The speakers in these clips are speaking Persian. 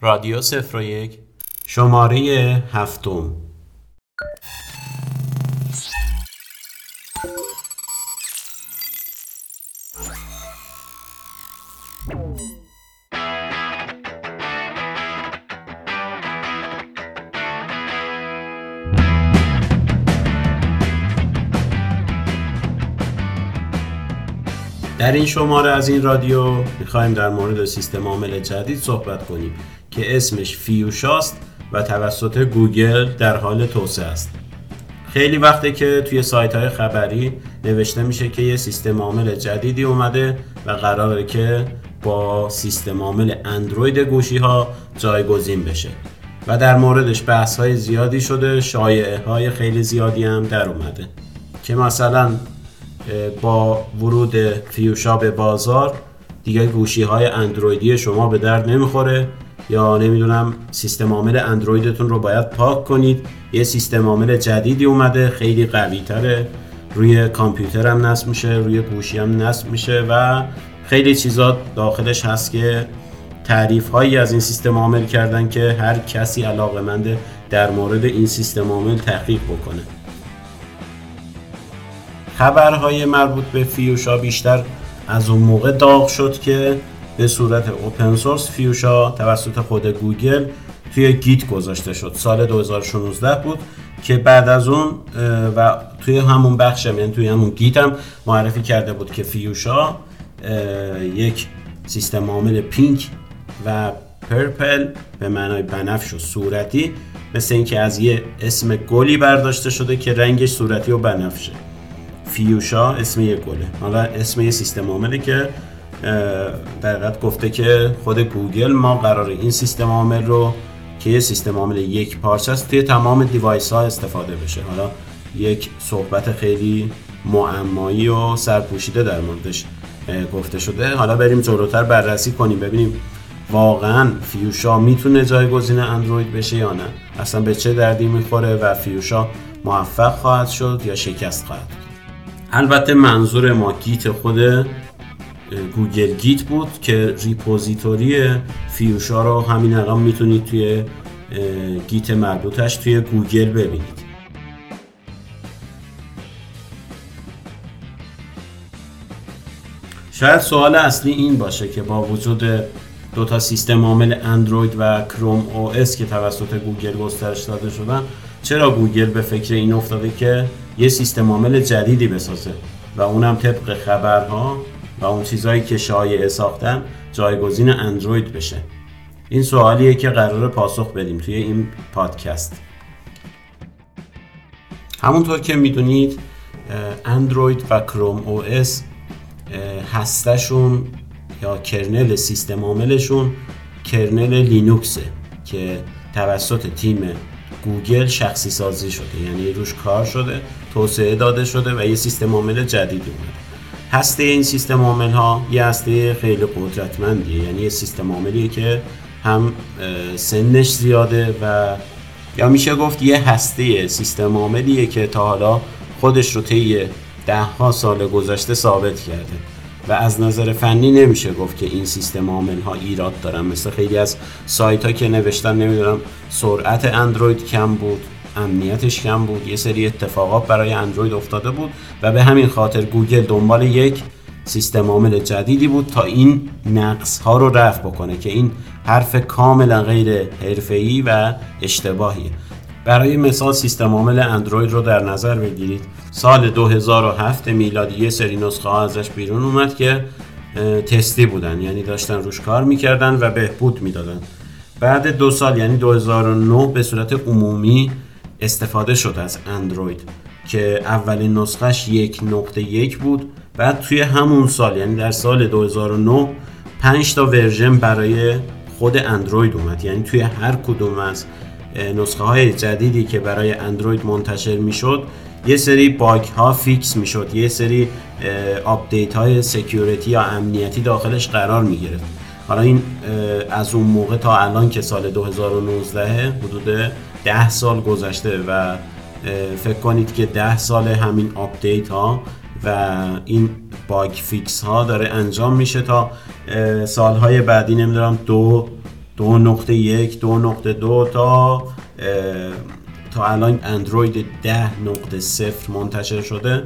رادیو صفر و یک. شماره هفتم. در این شماره از این رادیو می‌خوایم در مورد سیستم عامل جدید صحبت کنیم که اسمش فیوشاست و توسط گوگل در حال توسعه است. خیلی وقته که توی سایت های خبری نوشته میشه که یه سیستم عامل جدیدی اومده و قراره که با سیستم عامل اندروید گوشی ها جایگزین بشه. و در موردش بحث های زیادی شده شایعه های خیلی زیادی هم در اومده. که مثلا با ورود فیوشا به بازار دیگه گوشی های اندرویدی شما به درد نمی‌خوره. یا نمی‌دونم سیستم عامل اندرویدتون رو باید پاک کنید. یه سیستم عامل جدیدی اومده خیلی قوی تره روی کامپیوتر هم نصب میشه روی گوشی هم نصب میشه و خیلی چیزات داخلش هست که تعریف هایی از این سیستم عامل کردن که هر کسی علاقه منده در مورد این سیستم عامل تحقیق بکنه. خبرهای مربوط به Fuchsia بیشتر از اون موقع داغ شد که به صورت open source Fuchsia توسط خود گوگل توی Git گذاشته شد. سال 2016 بود که بعد از اون و توی همون بخش یعنی توی همون Git هم معرفی کرده بود که Fuchsia یک سیستم عامل pink و purple به معنای بنفش و صورتی مثل اینکه از یه اسم گلی برداشته شده که رنگش صورتی و بنفشه. Fuchsia اسم یه گله. حالا اسم یه سیستم عاملی که در گفته که خود گوگل ما قرار این سیستم عامل رو که یه سیستم عامل یک پارچه است توی تمام device ها استفاده بشه. حالا یک صحبت خیلی معمایی و سرپوشیده در موردش گفته شده. حالا بریم جلوتر بررسی کنیم ببینیم واقعا Fuchsia می‌تونه جایگزین اندروید بشه یا نه. اصلا به چه دردی می‌خوره و Fuchsia موفق خواهد شد یا شکست خواهد؟ البته منظور ما Git خود گوگل Git بود که repository Fuchsia رو همین الان می‌تونید توی Git مربوطش توی گوگل ببینید. شاید سوال اصلی این باشه که با وجود دو تا سیستم عامل اندروید و Chrome OS که توسط گوگل گسترش داده شدن چرا گوگل به فکر این افتاده که یه سیستم عامل جدیدی بسازه و اونم طبق خبرها و اون چیزهایی که شایعه ساختن جایگزین اندروید بشه. این سوالیه که قرار پاسخ بدیم توی این پادکست. همونطور که می‌دونید اندروید و Chrome OS هستشون یا kernel سیستم عاملشون kernel لینوکسه که توسط تیم گوگل شخصی سازی شده. یعنی روش کار شده. توسعه داده شده و یه سیستم عامل جدیدی اومده. هسته این سیستم عامل ها یه هسته خیلی قدرتمندیه. یعنی یه سیستم عاملیه که هم سنش زیاده و یا میشه گفت یه هسته سیستم عاملیه که تا حالا خودش رو طی ده ها سال گذشته ثابت کرده. و از نظر فنی نمیشه گفت که این سیستم عامل ها ایراد دارن. مثل خیلی از سایت ها که نوشتن نمی‌دونم سرعت اندروید کم بود. امنیتش کم بود. یه سری اتفاقات برای اندروید افتاده بود و به همین خاطر گوگل دنبال یک سیستم عامل جدیدی بود تا این نقص ها رو رفع بکنه که این حرف کاملا غیر حرفه‌ای و اشتباهیه. برای مثال سیستم عامل اندروید رو در نظر بگیرید. سال 2007 میلادی یه سری نسخه ها ازش بیرون اومد که تستی بودن. یعنی داشتن روش کار می‌کردن و بهبود می‌دادن. بعد دو سال یعنی 2009 به صورت عمومی استفاده شد از اندروید که اولین نسخهش یک نقطه یک بود. بعد توی همون سال یعنی در سال 2009 5 تا version برای خود اندروید اومد. یعنی توی هر کدوم از نسخه های جدیدی که برای اندروید منتشر می‌شد یه سری bug ها fix می‌شد. یه سری update های security یا امنیتی داخلش قرار می گرفت حالا این از اون موقع تا الان که سال 2019 حدود 10 سال گذشته و فکر کنید که 10 سال همین update ها و این bug fix ها داره انجام میشه تا سالهای بعدی نمی‌دونم دو دو نقطه یک دو نقطه دو تا تا الان اندروید ده نقطه صفر منتشر شده.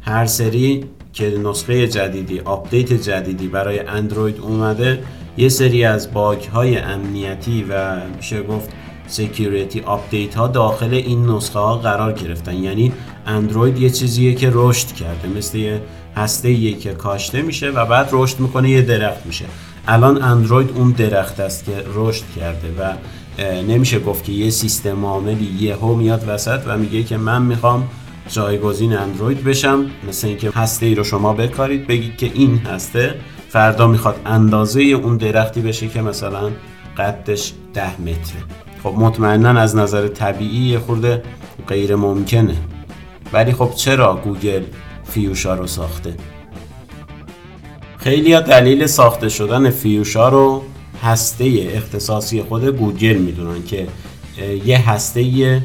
هر سری که نسخه جدیدی آپدیت جدیدی برای اندروید اومده یه سری از باگ های امنیتی و میشه گفت security update ها داخل این نسخه ها قرار گرفتن. یعنی اندروید یه چیزیه که رشد کرده مثل یه هسته یه که کاشته میشه و بعد رشد می‌کنه یه درخت میشه. الان اندروید اون درخت است که رشد کرده و نمیشه گفت که یه سیستم عاملی یه هم میاد وسط و میگه که من می‌خوام جایگزین اندروید بشم. مثل اینکه هسته ای رو شما بکارید بگید که این هسته فردا می‌خواد اندازه اون درختی بشه که مثلا قدش ده متره. خب مطمئنا از نظر طبیعی یه خورده غیر ممکنه ولی خب چرا گوگل فیوشا رو ساخته؟ خیلی ها دلیل ساخته شدن فیوشا رو هسته اختصاصی خود گوگل می‌دونن که یه هسته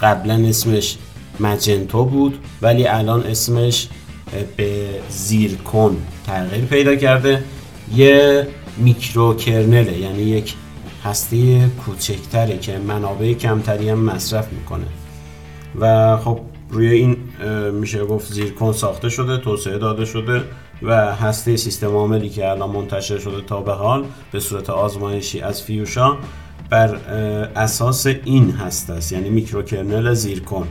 قبلا اسمش Magenta بود ولی الان اسمش به Zircon تغییر پیدا کرده. یه microkernel ه یعنی یک هسته کوچکتره که منابع کمتری هم مصرف می‌کنه. و خب روی این میشه گفت Zircon ساخته شده توسعه داده شده و هسته سیستم عاملی که الان منتشر شده تا به حال به صورت آزمایشی از فیوشا بر اساس این هسته است یعنی microkernel Zircon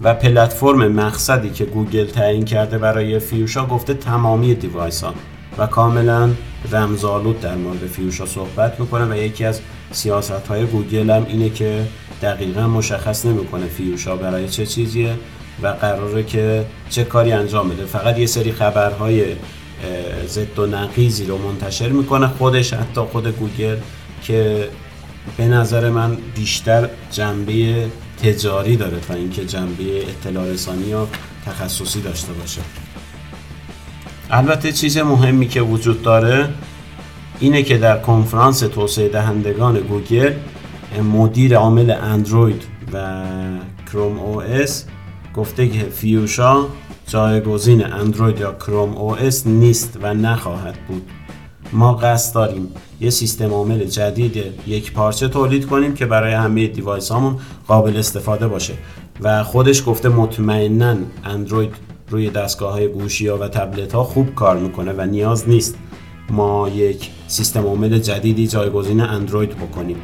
و پلتفرم مقصدی که گوگل تعیین کرده برای فیوشا گفته تمامی device ها و کاملا رمزآلود در مورد فیوشا صحبت می‌کنه و یکی از سیاست های گوگل هم اینه که دقیقا مشخص نمی‌کنه فیوشا برای چه چیزیه و قراره که چه کاری انجام بده. فقط یه سری خبرهای ضد و نقیزی رو منتشر می‌کنه خودش حتی خود گوگل که به نظر من بیشتر جنبه تجاری داره تا اینکه جنبه اطلاع رسانی یا تخصصی داشته باشه. البته چیز مهمی که وجود داره اینه که در کنفرانس توسعه دهندگان گوگل مدیر عامل اندروید و کروم OS گفته که فیوشا جایگزین اندروید یا کروم OS نیست و نخواهد بود. ما قصد داریم یه سیستم عامل جدید یکپارچه تولید کنیم که برای همه device هامون قابل استفاده باشه. و خودش گفته مطمئنا اندروید روی دستگاه های گوشی ها و تبلت ها خوب کار می‌کنه و نیاز نیست ما یک سیستم عامل جدیدی جایگزین اندروید بکنیم.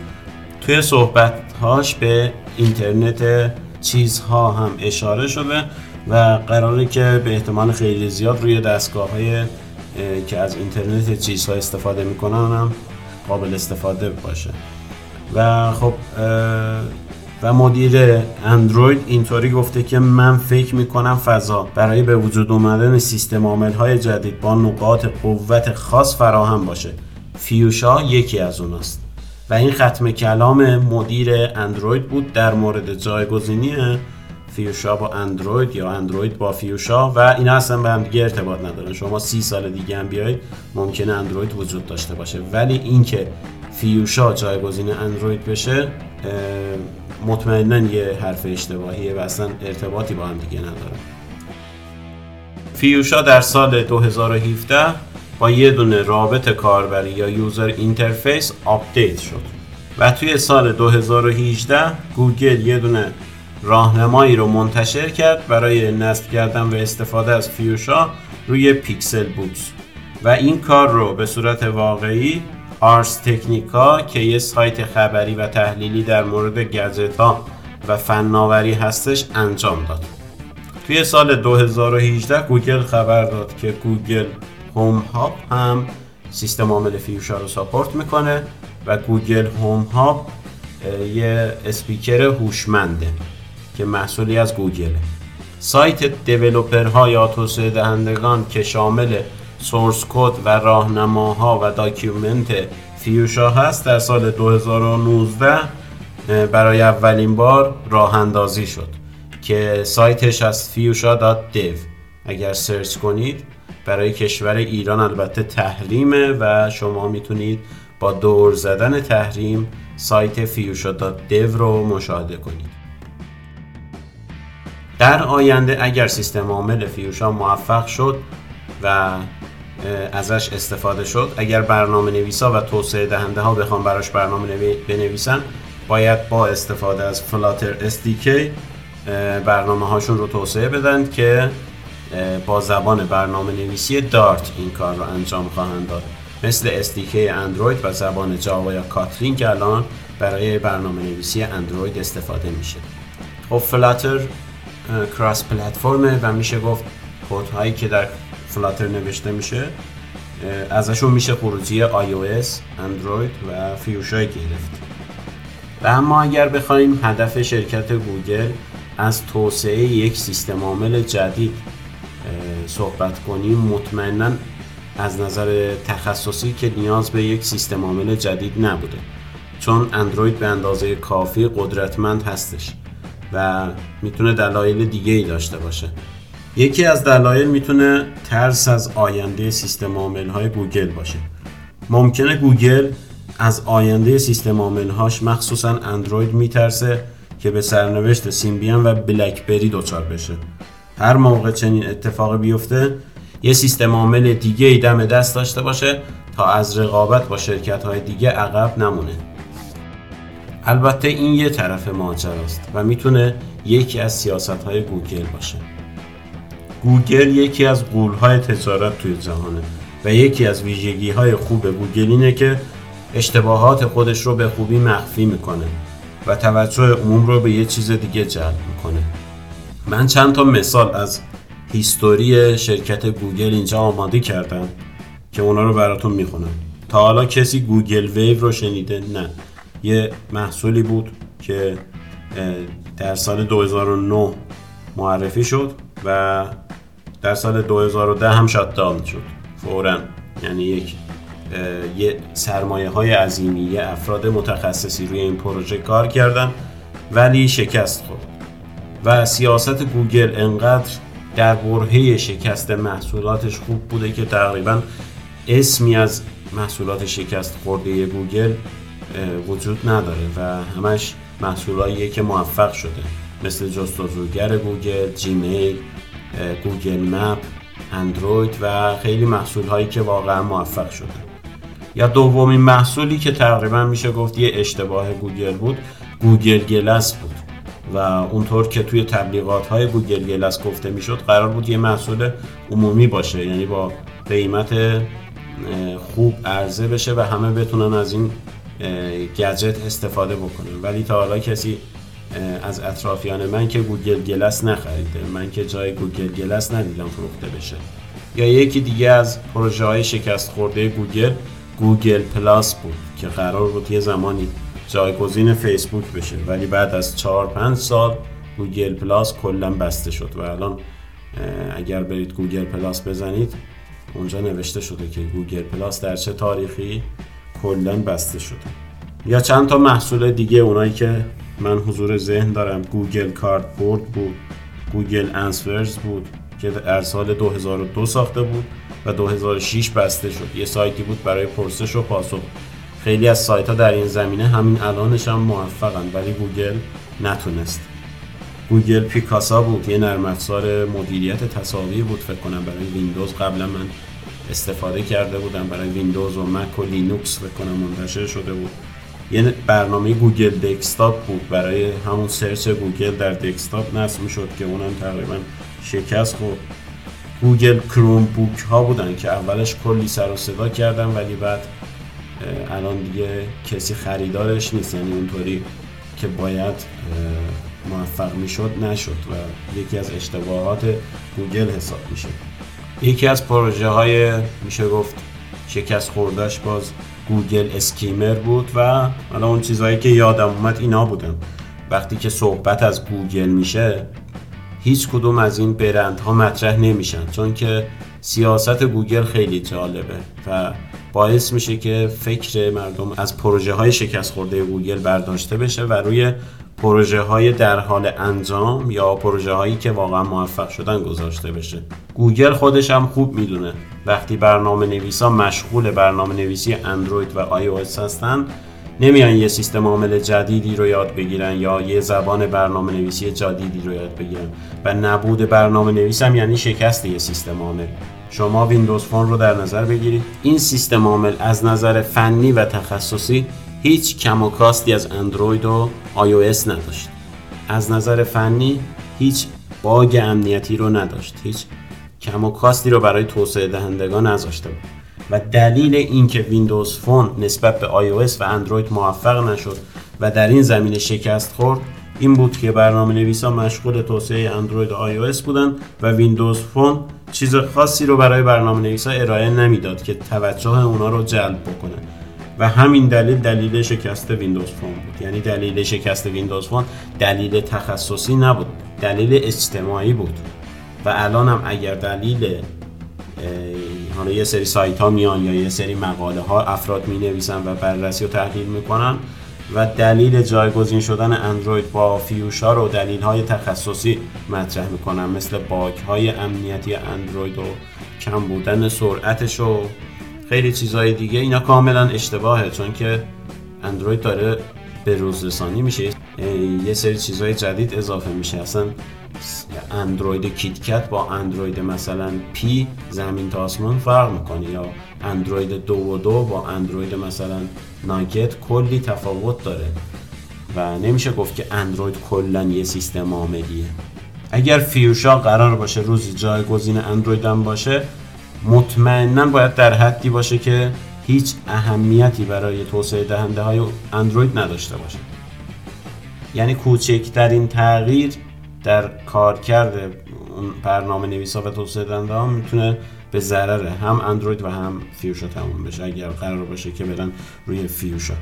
توی صحبت هاش به اینترنت چیزها هم اشاره شده و قراره که به احتمال خیلی زیاد روی دستگاه های که از اینترنت چیزها استفاده می‌کنن هم قابل استفاده باشه. و خب و مدیر اندروید اینطوری گفته که من فکر می‌کنم فضا برای به وجود اومدن سیستم عامل های جدید با نقاط قوت خاص فراهم باشه. فیوشا یکی از اوناست. و این ختم کلام مدیر اندروید بود در مورد جایگزینی فیوشا با اندروید یا اندروید با فیوشا و اینا اصلا به هم دیگه ارتباط ندارن. شما سی سال دیگه هم بیاید ممکنه اندروید وجود داشته باشه. ولی اینکه فیوشا جایگزین اندروید بشه مطمئنا یه حرف اشتباهیه و اصلا ارتباطی با هم دیگه نداره فیوشا در سال 2017 با یه دونه رابط کاربری یا user interface آپدیت شد و توی سال 2018 گوگل یه دونه راهنمایی رو منتشر کرد برای نصب کردن و استفاده از فیوشا روی Pixelbook و این کار رو به صورت واقعی Ars Technica که یه سایت خبری و تحلیلی در مورد گجت ها و فناوری هستش انجام داد. توی سال 2018 گوگل خبر داد که Google Home Hub هم سیستم عامل فیوشا رو support می‌کنه و Google Home Hub یه اسپیکر هوشمنده که محصولی از گوگله. سایت developer ها یا توسعه دهندگان که شامل source code و راهنماها و document فیوشا هست در سال 2019 برای اولین بار راه اندازی شد که سایتش از fuchsia.dev اگر search کنید برای کشور ایران البته تحریمه و شما می‌تونید با دور زدن تحریم سایت فیوشا.dev رو مشاهده کنید. در آینده اگر سیستم عامل فیوشا موفق شد و ازش استفاده شد. اگر برنامه نویسا و توسعه دهنده ها بخوان براش برنامه بنویسن باید با استفاده از فلاتر SDK برنامه هاشون رو توسعه بدن که با زبان برنامه نویسی دارت این کار رو انجام خواهند داد. مثل SDK اندروید و زبان جاوا یا Kotlin که الان برای برنامه نویسی اندروید استفاده میشه. خب Flutter cross-platform ه و میشه گفت هایی که در Flutter نوشته میشه ازشون میشه خروجی iOS، اندروید و فیوشای گرفت. و اما اگر بخوایم هدف شرکت گوگل از توسعه یک سیستم عامل جدید صحبت کنیم مطمئنا از نظر تخصصی که نیاز به یک سیستم عامل جدید نبوده. چون اندروید به اندازه کافی قدرتمند هستش و می‌تونه دلایل دیگه ای داشته باشه. یکی از دلایل می‌تونه ترس از آینده سیستم عامل های گوگل باشه. ممکنه گوگل از آینده سیستم عامل هاش مخصوصا اندروید میترسه که به سرنوشت سیمبیان و بلکبری دچار بشه. هر موقع چنین اتفاق بیفته یه سیستم عامل دیگه ای دم دست داشته باشه تا از رقابت با شرکت های دیگه عقب نمونه. البته این یه طرف ماجراست و می‌تونه یکی از سیاست های گوگل باشه. گوگل یکی از های تجارت توی جهانه و یکی از ویژگی های خوب گوگل اینه که اشتباهات خودش رو به خوبی مخفی می‌کنه و توجه عموم رو به یه چیز دیگه جلب می‌کنه. من چند تا مثال از history شرکت گوگل اینجا آماده کردم که اونا رو براتون می‌خونم. تا حالا کسی Google Wave رو شنیده؟ نه. یه محصولی بود که در سال 2009 معرفی شد. و در سال 2010 هم down شد. فورا. یعنی یک یه سرمایه های عظیمی یه افراد متخصصی روی این پروژه کار کردن ولی شکست خورد. و سیاست گوگل انقدر در برهه شکست محصولاتش خوب بوده که تقریبا اسمی از محصولات شکست خورده گوگل وجود نداره و همش محصولاتیه که موفق شده. مثل جستجوگر گوگل، جیمیل، Google Map، اندروید و خیلی محصول هایی که واقعا موفق شده یا دومین محصولی که تقریبا میشه گفت یه اشتباه گوگل بود Google Glass بود. و اونطور که توی تبلیغات های Google Glass گفته می‌شد قرار بود یه محصول عمومی باشه. یعنی با قیمت خوب عرضه بشه و همه بتونن از این گجت استفاده بکنن. ولی تا حالا کسی از اطرافیان من که Google Glass نخریده من که جایی Google Glass ندیدم فروخته بشه. یا یکی دیگه از پروژه های شکست خورده گوگل Google Plus بود که قرار بود یه زمانی جایگزین فیسبوک بشه. ولی بعد از 4 5 سال Google Plus کلا بسته شد و الان اگر برید Google Plus بزنید اونجا نوشته شده که Google Plus در چه تاریخی کلا بسته شده. یا چند تا محصول دیگه اونایی که من حضور ذهن دارم. Google Cardboard بود. Google Answers بود که در سال 2002 ساخته بود و 2006 بسته شد. یه سایتی بود برای پرسش و پاسخ. خیلی از سایت ها در این زمینه همین الانش هم موفقن ولی گوگل نتونست. Google Picasa بود. یه نرم افزار مدیریت تصاویر بود فکر کنم. برای ویندوز قبلا من استفاده کرده بودم. برای ویندوز و مک و لینوکس فکر کنم منتشر شده بود. یه برنامه Google Desktop بود. برای همون search گوگل در desktop نصب می‌شد که اونم تقریبا شکست خورد Google Chromebook ها بودن که اولش کلی سر و صدا کردن ولی بعد الان دیگه کسی خریدارش نیست. یعنی اونطوری که باید موفق می‌شد نشد و یکی از اشتباهات گوگل حساب میشه. یکی از پروژه های میشه گفت شکست خوردش باز Google Schemer بود و حالا اون چیزهایی که یادم اومد اینا بودن. وقتی که صحبت از گوگل میشه هیچ کدوم از این برندها مطرح نمیشن چون که سیاست گوگل خیلی جالبه و باعث میشه که فکر مردم از پروژه های شکست خورده گوگل برداشته بشه و روی پروژه های در حال انجام یا پروژه هایی که واقعا موفق شدن گذاشته بشه. گوگل خودش هم خوب می‌دونه. وقتی برنامه نویسا مشغول برنامه نویسی اندروید و آی او هستن نمیان یه سیستم عامل جدیدی رو یاد بگیرن یا یه زبان برنامه نویسی جدیدی رو یاد بگیرن. و نبود برنامه نویس هم یعنی شکست یه سیستم عامل. شما Windows Phone رو در نظر بگیرید. این سیستم عامل از نظر فنی و تخصصی هیچ کم و کاستی از اندروید و iOS نداشت. از نظر فنی هیچ bug امنیتی رو نداشت. هیچ کم و کاستی رو برای توسعه دهندگان نذاشته بود. و دلیل اینکه Windows Phone نسبت به iOS و اندروید موفق نشد و در این زمینه شکست خورد این بود که برنامه نویسا مشغول توسعه اندروید و iOS بودن و Windows Phone چیز خاصی رو برای برنامه نویسا ارائه نمی‌داد که توجه اونا رو جلب بکنه. و همین دلیل دلیل شکست Windows Phone بود. یعنی دلیل شکست Windows Phone دلیل تخصصی نبود دلیل اجتماعی بود. و الان هم اگر دلیل حالا یه سری سایت ها میان یا یه سری مقاله ها افراد می نویسن و بررسی و تحلیل می‌کنن و دلیل جایگزین شدن اندروید با فیوشا رو دلیل های تخصصی مطرح می‌کنن مثل باگ های امنیتی اندروید و کم بودن سرعتش و خیلی چیزهای دیگه. اینا کاملا اشتباهه چون که اندروید داره به روز رسانی میشه یه سری چیزهای جدید اضافه میشه. اصلا اندروید KitKat با اندروید مثلا Pie زمین تا آسمان فرق می‌کنه یا اندروید دو و دو با اندروید مثلا Nougat کلی تفاوت داره و نمیشه گفت که اندروید کلا یه سیستم عاملیه. اگر Fuchsia قرار باشه روزی جایگزین اندروید هم باشه مطمئنا باید در حدی باشه که هیچ اهمیتی برای توسعه دهنده های اندروید نداشته باشه. یعنی کوچکترین تغییر در کارکرد برنامه نویسا و توسعه دهنده ها می‌تونه به ضرر هم اندروید و هم Fuchsia تموم بشه اگر قرار باشه که برن روی Fuchsia.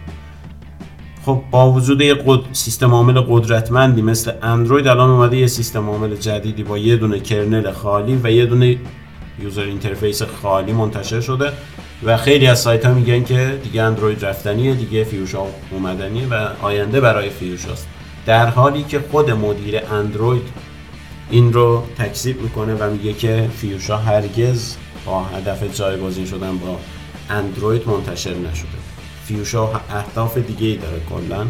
خب با وجود یه قد... سیستم عامل قدرتمندی مثل اندروید الان اومده یه سیستم عامل جدیدی با یه دونه kernel خالی و یه دونه user interface خالی منتشر شده و خیلی از سایت ها میگن که دیگه اندروید رفتنیه دیگه Fuchsia اومدنیه و آینده برای Fuchsia ست. در حالی که خود مدیر اندروید این رو تکذیب می‌کنه و میگه که Fuchsia هرگز با هدف جایگزین شدن با اندروید منتشر نشده. Fuchsia اهداف دیگه ای داره کلا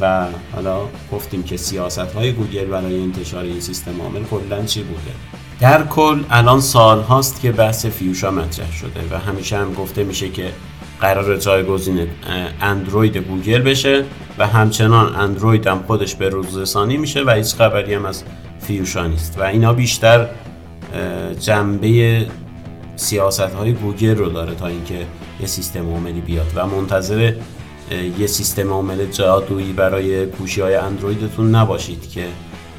و حالا گفتیم که سیاست های گوگل برای انتشار این سیستم عامل کلا چی بوده؟ در کل الان سال هاست که بحث Fuchsia مطرح شده و همیشه هم گفته میشه که قرار جایگزین اندروید گوگل بشه و همچنان اندروید هم خودش به روز رسانی میشه و هیچ خبری هم از Fuchsia نیست. و اینا بیشتر جنبه سیاست های گوگل رو داره تا اینکه یه سیستم عاملی بیاد و منتظر یه سیستم عامل جادویی برای گوشی های اندرویدتون نباشید که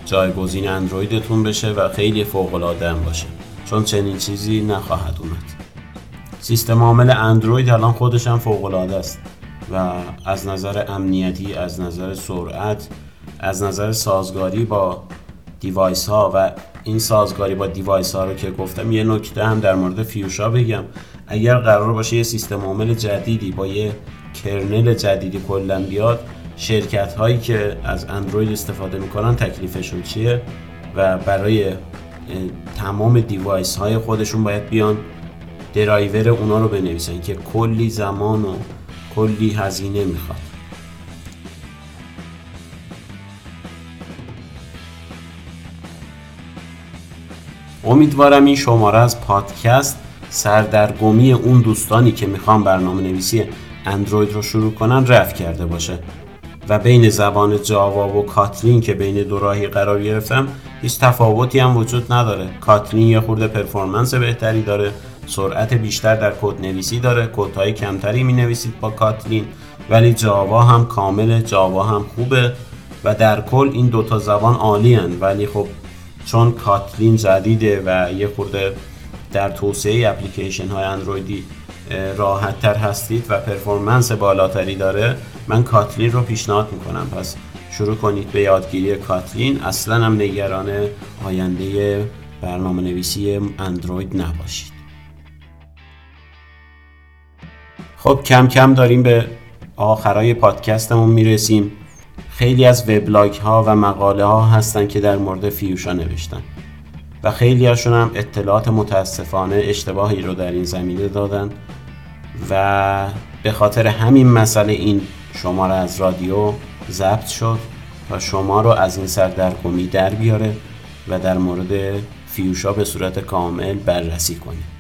جایگزین اندرویدتون بشه و خیلی فوق العاده باشه. چون چنین چیزی نخواهد اومد. سیستم عامل اندروید الان خودش هم فوق العاده است. و از نظر امنیتی از نظر سرعت از نظر سازگاری با device ها و این سازگاری با device ها رو که گفتم یه نکته هم در مورد فیوشا بگم. اگر قرار باشه یه سیستم عامل جدیدی با یه kernel جدیدی کلا بیاد شرکت هایی که از اندروید استفاده می‌کنن تکلیفشون چیه؟ و برای تمام device های خودشون باید بیان درایور اونا رو بنویسن که کلی زمان و کلی هزینه می‌خواد. امیدوارم این شماره از پادکست سردرگمی اون دوستانی که می‌خوان برنامه نویسی اندروید رو شروع کنن رفت کرده باشه. و بین زبان جاوا و کاتلین که بین دو راهی قرار گرفتم هیچ تفاوتی هم وجود نداره. کاتلین یه خورده پرفورمنس بهتری داره. سرعت بیشتر در کد نویسی داره. کدهای کمتری می نویسید با کاتلین ولی جاوا هم کامل جاوا هم خوبه و در کل این دوتا زبان عالی ولی خب چون کاتلین جدیده و یه خورده در توسعه اپلیکیشن های اندرویدی راحت تر هستید و پرفورمنس بالاتری داره من کاتلین رو پیشنهاد می‌کنم. پس شروع کنید به یادگیری کاتلین. اصلا هم نگران آینده برنامه نویسی اندروید نباشید. خب کم کم داریم به آخرای پادکستمون می‌رسیم. خیلی از وبلاگ ها و مقاله ها هستن که در مورد فیوشا نوشتن. و خیلی هاشون هم اطلاعات متاسفانه اشتباهی رو در این زمینه دادن. و به خاطر همین مسئله این شماره از رادیو ضبط شد تا شما رو از این سردرگمی در بیاره و در مورد فیوشا به صورت کامل بررسی کنید.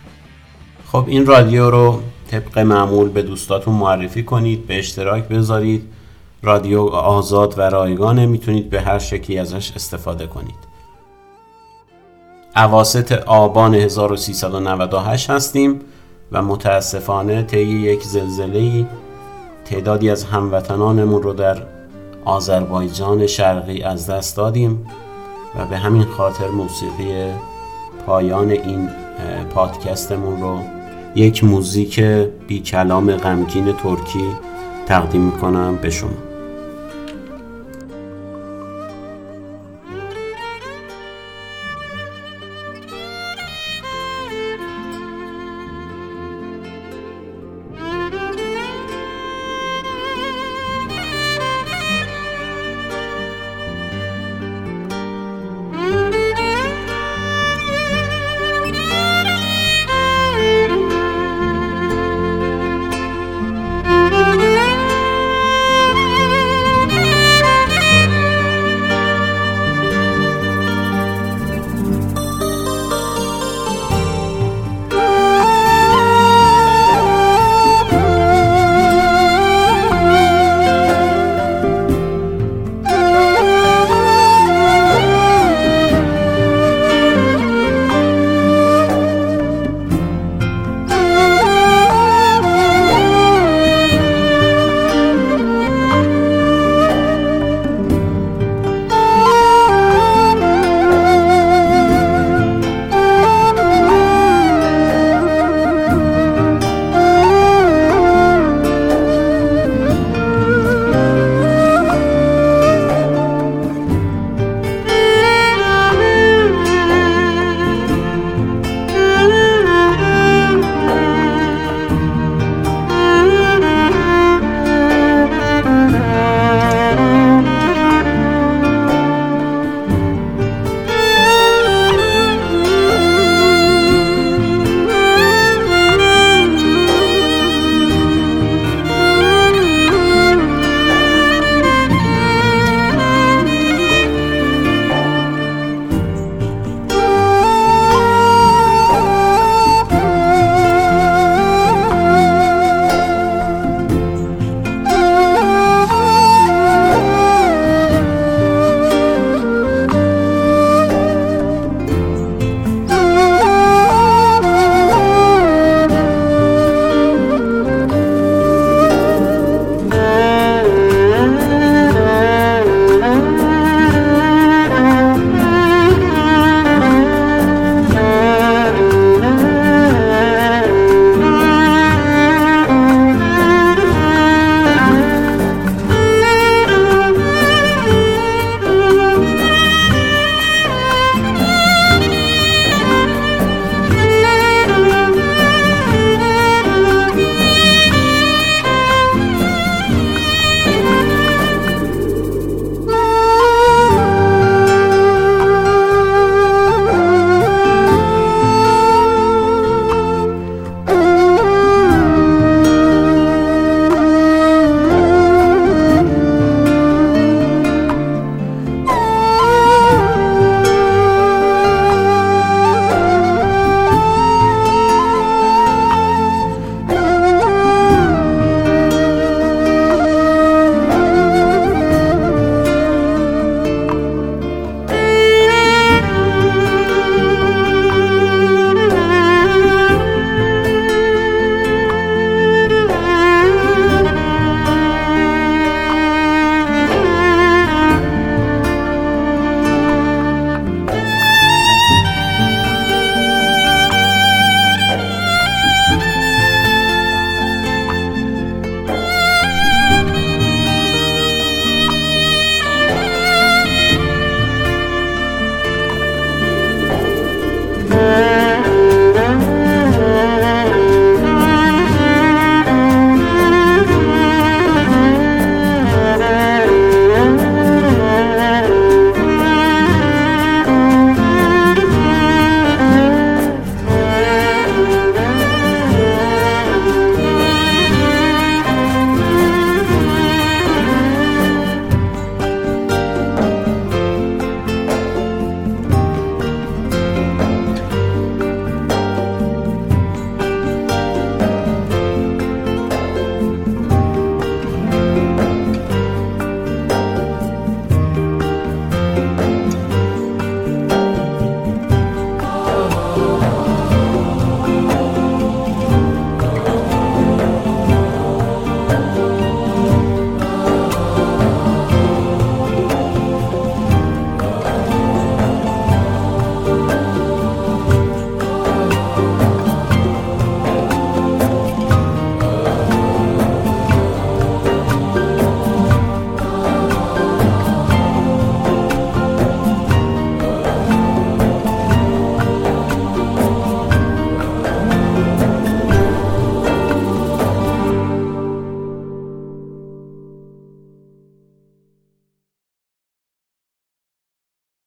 خب این رادیو رو طبق معمول به دوستاتون معرفی کنید به اشتراک بذارید. رادیو آزاد و رایگانه می‌تونید به هر شکلی ازش استفاده کنید. عواست آبان 1398 هستیم و متاسفانه طی یک زلزله تعدادی از هموطنانمون رو در آذربایجان شرقی از دست دادیم و به همین خاطر موسیقی پایان این پادکستمون رو یک موزیک بی کلام غمگین ترکی تقدیم می‌کنم به شما.